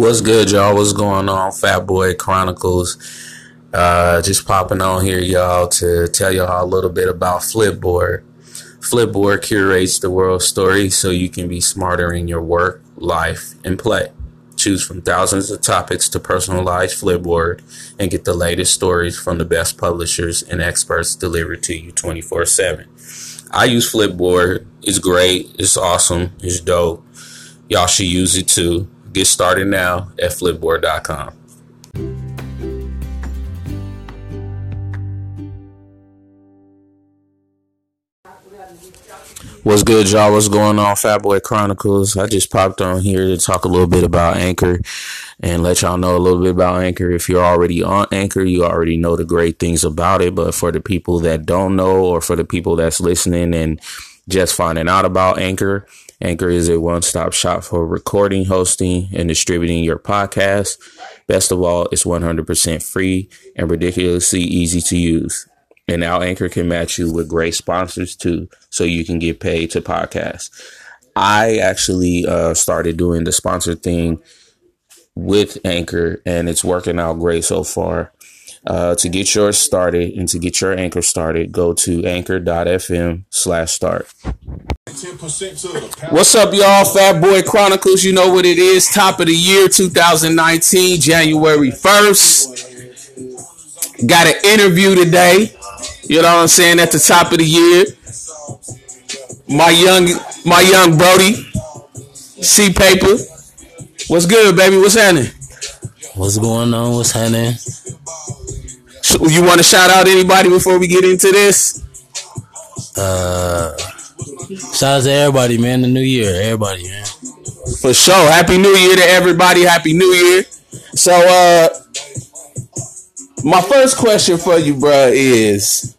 What's good, y'all? What's going on? Fat Boy Chronicles. Uh, just popping on here, y'all, to tell y'all a little bit about Flipboard. Flipboard curates the world story so you can be smarter in your work, life, and play. Choose from thousands of topics to personalize Flipboard and get the latest stories from the best publishers and experts delivered to you 24 7. I use Flipboard. It's great. It's awesome. It's dope. Y'all should use it too. Get started now at flipboard.com. What's good, y'all? What's going on, Fat Boy Chronicles? I just popped on here to talk a little bit about Anchor and let y'all know a little bit about Anchor. If you're already on Anchor, you already know the great things about it. But for the people that don't know, or for the people that's listening and just finding out about Anchor, Anchor is a one stop shop for recording, hosting, and distributing your podcast. Best of all, it's 100% free and ridiculously easy to use. And now Anchor can match you with great sponsors too, so you can get paid to podcast. I actually uh, started doing the sponsor thing with Anchor, and it's working out great so far. Uh, to get yours started and to get your anchor started, go to anchor.fm slash start. What's up, y'all? Fat Boy Chronicles. You know what it is. Top of the year 2019, January 1st. Got an interview today. You know what I'm saying? At the top of the year. My young my young Brody. cpaypa. What's good, baby? What's happening? What's going on? What's happening? So you want to shout out anybody before we get into this? Uh, shout out to everybody, man. The new year, everybody, man. For sure. Happy New Year to everybody. Happy New Year. So, uh, my first question for you, bro, is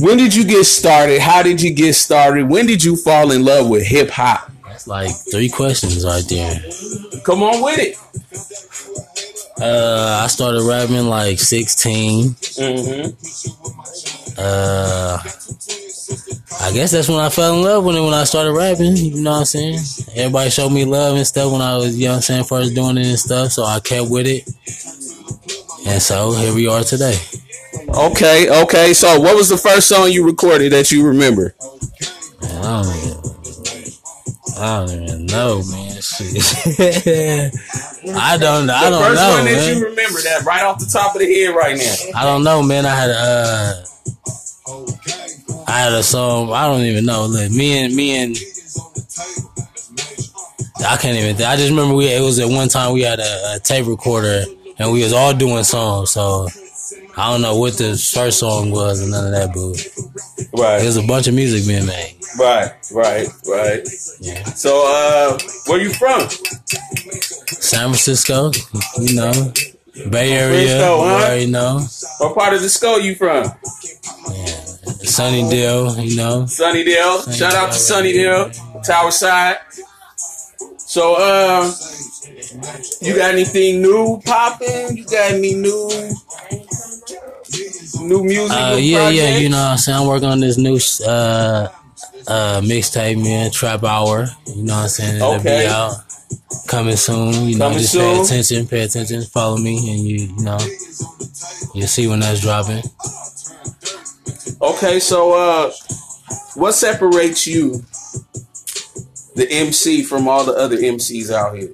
when did you get started? How did you get started? When did you fall in love with hip hop? That's like three questions right there. Come on with it. Uh, I started rapping like 16. Mm-hmm. Uh, I guess that's when I fell in love with it when I started rapping. You know what I'm saying? Everybody showed me love and stuff when I was, you know what I'm saying, first doing it and stuff. So I kept with it. And so here we are today. Okay, okay. So, what was the first song you recorded that you remember? Man, I don't even, I don't even know, man. Shit. I don't, know, I the don't first know, one that man. you remember that right off the top of the head right now. I don't know, man. I had uh, I had a song. I don't even know. Look, me and me and I can't even. I just remember we. It was at one time we had a, a tape recorder and we was all doing songs. So I don't know what the first song was and none of that, but Right, there's a bunch of music being made. right, right, right. Yeah. So, uh, where you from? San Francisco, you know, Bay Area, Frisco, huh? you know. What part of the skull you from? Sunnydale, you know. Sunnydale. Shout out to Sunnydale, Tower Side. So, uh, you got anything new popping? You got any new new music? Uh, yeah, yeah, you know what I'm saying? I'm working on this new uh uh mixtape, man, Trap Hour. You know what I'm saying? It'll Okay. be out coming soon. You know, Coming just soon. pay attention, pay attention, follow me and you you know you'll see when that's dropping. Okay, so uh, what separates you, the MC, from all the other MCs out here?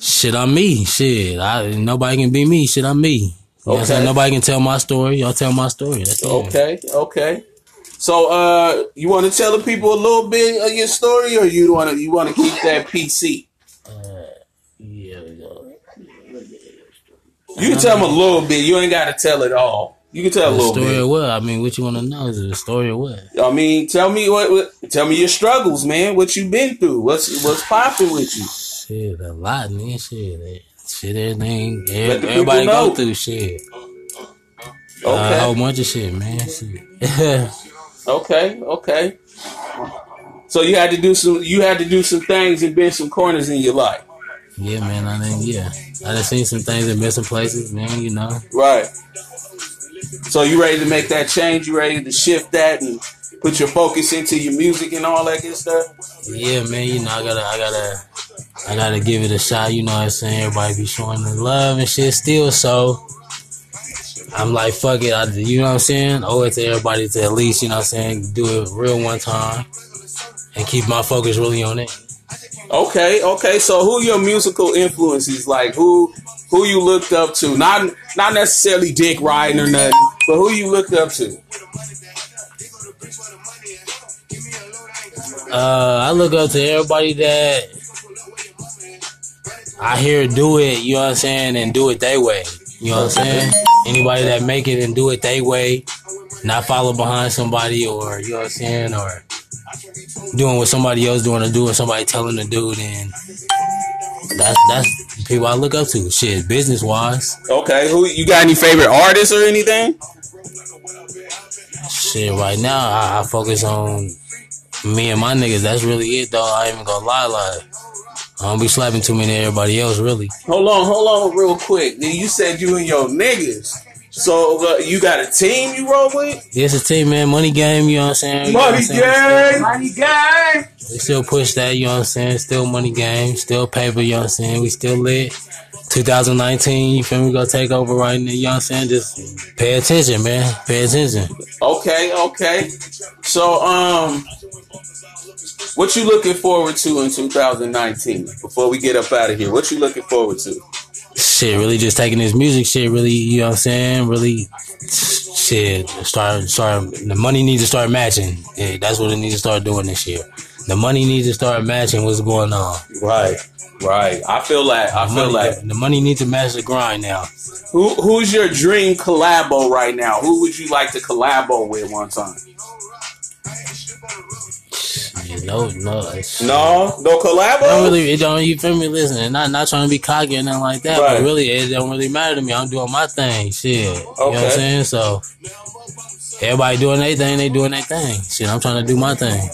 Shit, I'm me. Shit, I nobody can be me. Shit, I'm me. You know what I'm saying? Okay. Nobody can tell my story. Y'all tell my story. That's it. Okay, okay. So, uh, you want to tell the people a little bit of your story, or you want to you want to keep that PC? Yeah, we go. You can tell them a little bit. You ain't got to tell it all. You can tell a The little story bit. of what? I mean, what you want to know? Is a story of what? I mean, tell me what, what. Tell me your struggles, man. What you been through? What's what's popping with you? Shit, a lot, man. Shit, eh, shit, everything. The Everybody know. go through shit. Uh, Okay, a whole bunch of shit, man. Shit. okay, okay. So you had to do some. You had to do some things and bend some corners in your life, yeah, man. I mean, yeah. I done seen some things in missing places, man. You know. right? So you ready to make that change? You ready to shift that and put your focus into your music and all that good stuff? Yeah, man. You know, I gotta, I gotta, I gotta give it a shot. You know what I'm saying? Everybody be showing the love and shit still. So I'm like, fuck it. I, you know what I'm saying? Owe it to everybody to at least, you know what I'm saying, do it real one time and keep my focus really on it. Okay, okay. So who your musical influences? Like who who you looked up to? Not not necessarily Dick Ryan or nothing, but who you looked up to? Uh, I look up to everybody that I hear do it, you know what I'm saying, and do it their way. You know what I'm saying? Anybody that make it and do it their way, not follow behind somebody or you know what I'm saying, or doing what somebody else doing to do or doing somebody telling to do, then that's that's people I look up to. Shit, business wise. Okay, who you got any favorite artists or anything? Shit, right now I, I focus on me and my niggas. That's really it, though. I ain't even gonna lie, like. I don't be slapping too many everybody else, really. Hold on, hold on, real quick. Then you said you and your niggas. So uh, you got a team you roll with? Yes, a team, man. Money game, you know what I'm saying? Money game, money game. We still push that, you know what I'm saying? Still money game, still paper, you know what I'm saying? We still lit. 2019, you feel me? We gonna take over right now, you know what I'm saying? Just pay attention, man. Pay attention. Okay, okay. So, um, what you looking forward to in 2019? Before we get up out of here, what you looking forward to? Shit, really just taking this music shit, really, you know what I'm saying? Really, shit, start, start, the money needs to start matching. Yeah, that's what it needs to start doing this year. The money needs to start matching what's going on. Right, right. I feel like, I The feel money, like. the, the money needs to match the grind now. Who, who's your dream collabo right now? Who would you like to collabo with one time? No, no, No, no It don't really, it don't. You feel me? Listen, and not not trying to be cocky or nothing like that, Right. but really, it don't really matter to me. I'm doing my thing, shit. You know what I'm saying? So everybody doing their thing, they doing their thing. Shit, I'm trying to do my thing.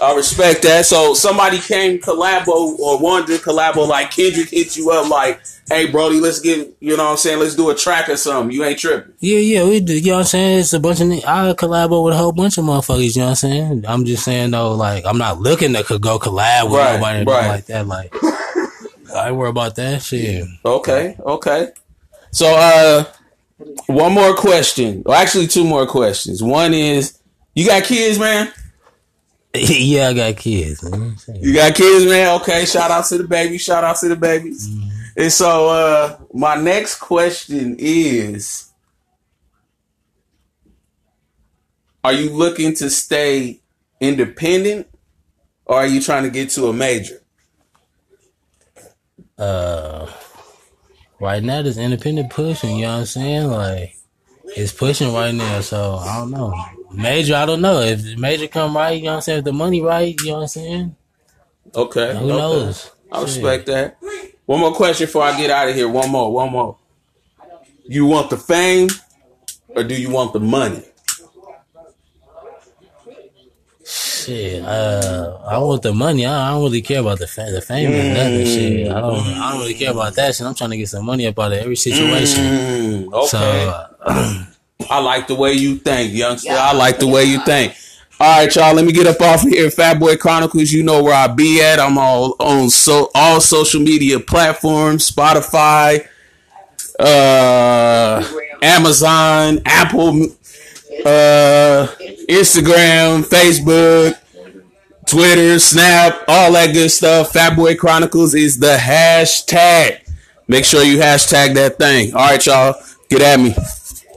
I respect that. So somebody came collabo or wanted to collabo, like Kendrick hit you up, like, "Hey, Brody, let's get you know what I'm saying, let's do a track or something." You ain't tripping. Yeah, yeah, we do. You know what I'm saying? It's a bunch of. I collabo with a whole bunch of motherfuckers. You know what I'm saying? I'm just saying though, like I'm not looking to go collab with Right, nobody or right. like that. Like I worry about that shit. Okay, okay. So, uh, one more question. Well, actually, two more questions. One is, you got kids, man? yeah, I got kids. Man. You got kids, man? Okay. Shout out to the baby. Shout out to the babies. And so, uh, my next question is, are you looking to stay independent, or are you trying to get to a major? uh right now this independent pushing, you know what I'm saying? Like it's pushing right now, so I don't know. Major, I don't know. If the major come right, you know what I'm saying? If the money right, you know what I'm saying? Okay. Who okay. knows? I respect that. One more question before I get out of here. One more, one more. You want the fame or do you want the money? Shit, uh, I want the money. I, I don't really care about the fa- the fame or nothing. Shit, I don't. I don't really care about that shit. I'm trying to get some money up out of every situation. Mm, okay. So, uh, I like the way you think, youngster. I like the way you think. All right, y'all. Let me get up off of here. Fat Boy Chronicles. You know where I be at. I'm all on so all social media platforms: Spotify, uh, Amazon, Apple, uh, Instagram, Facebook, Twitter, Snap, all that good stuff. Fat Boy Chronicles is the hashtag. Make sure you hashtag that thing. All right, y'all. Get at me.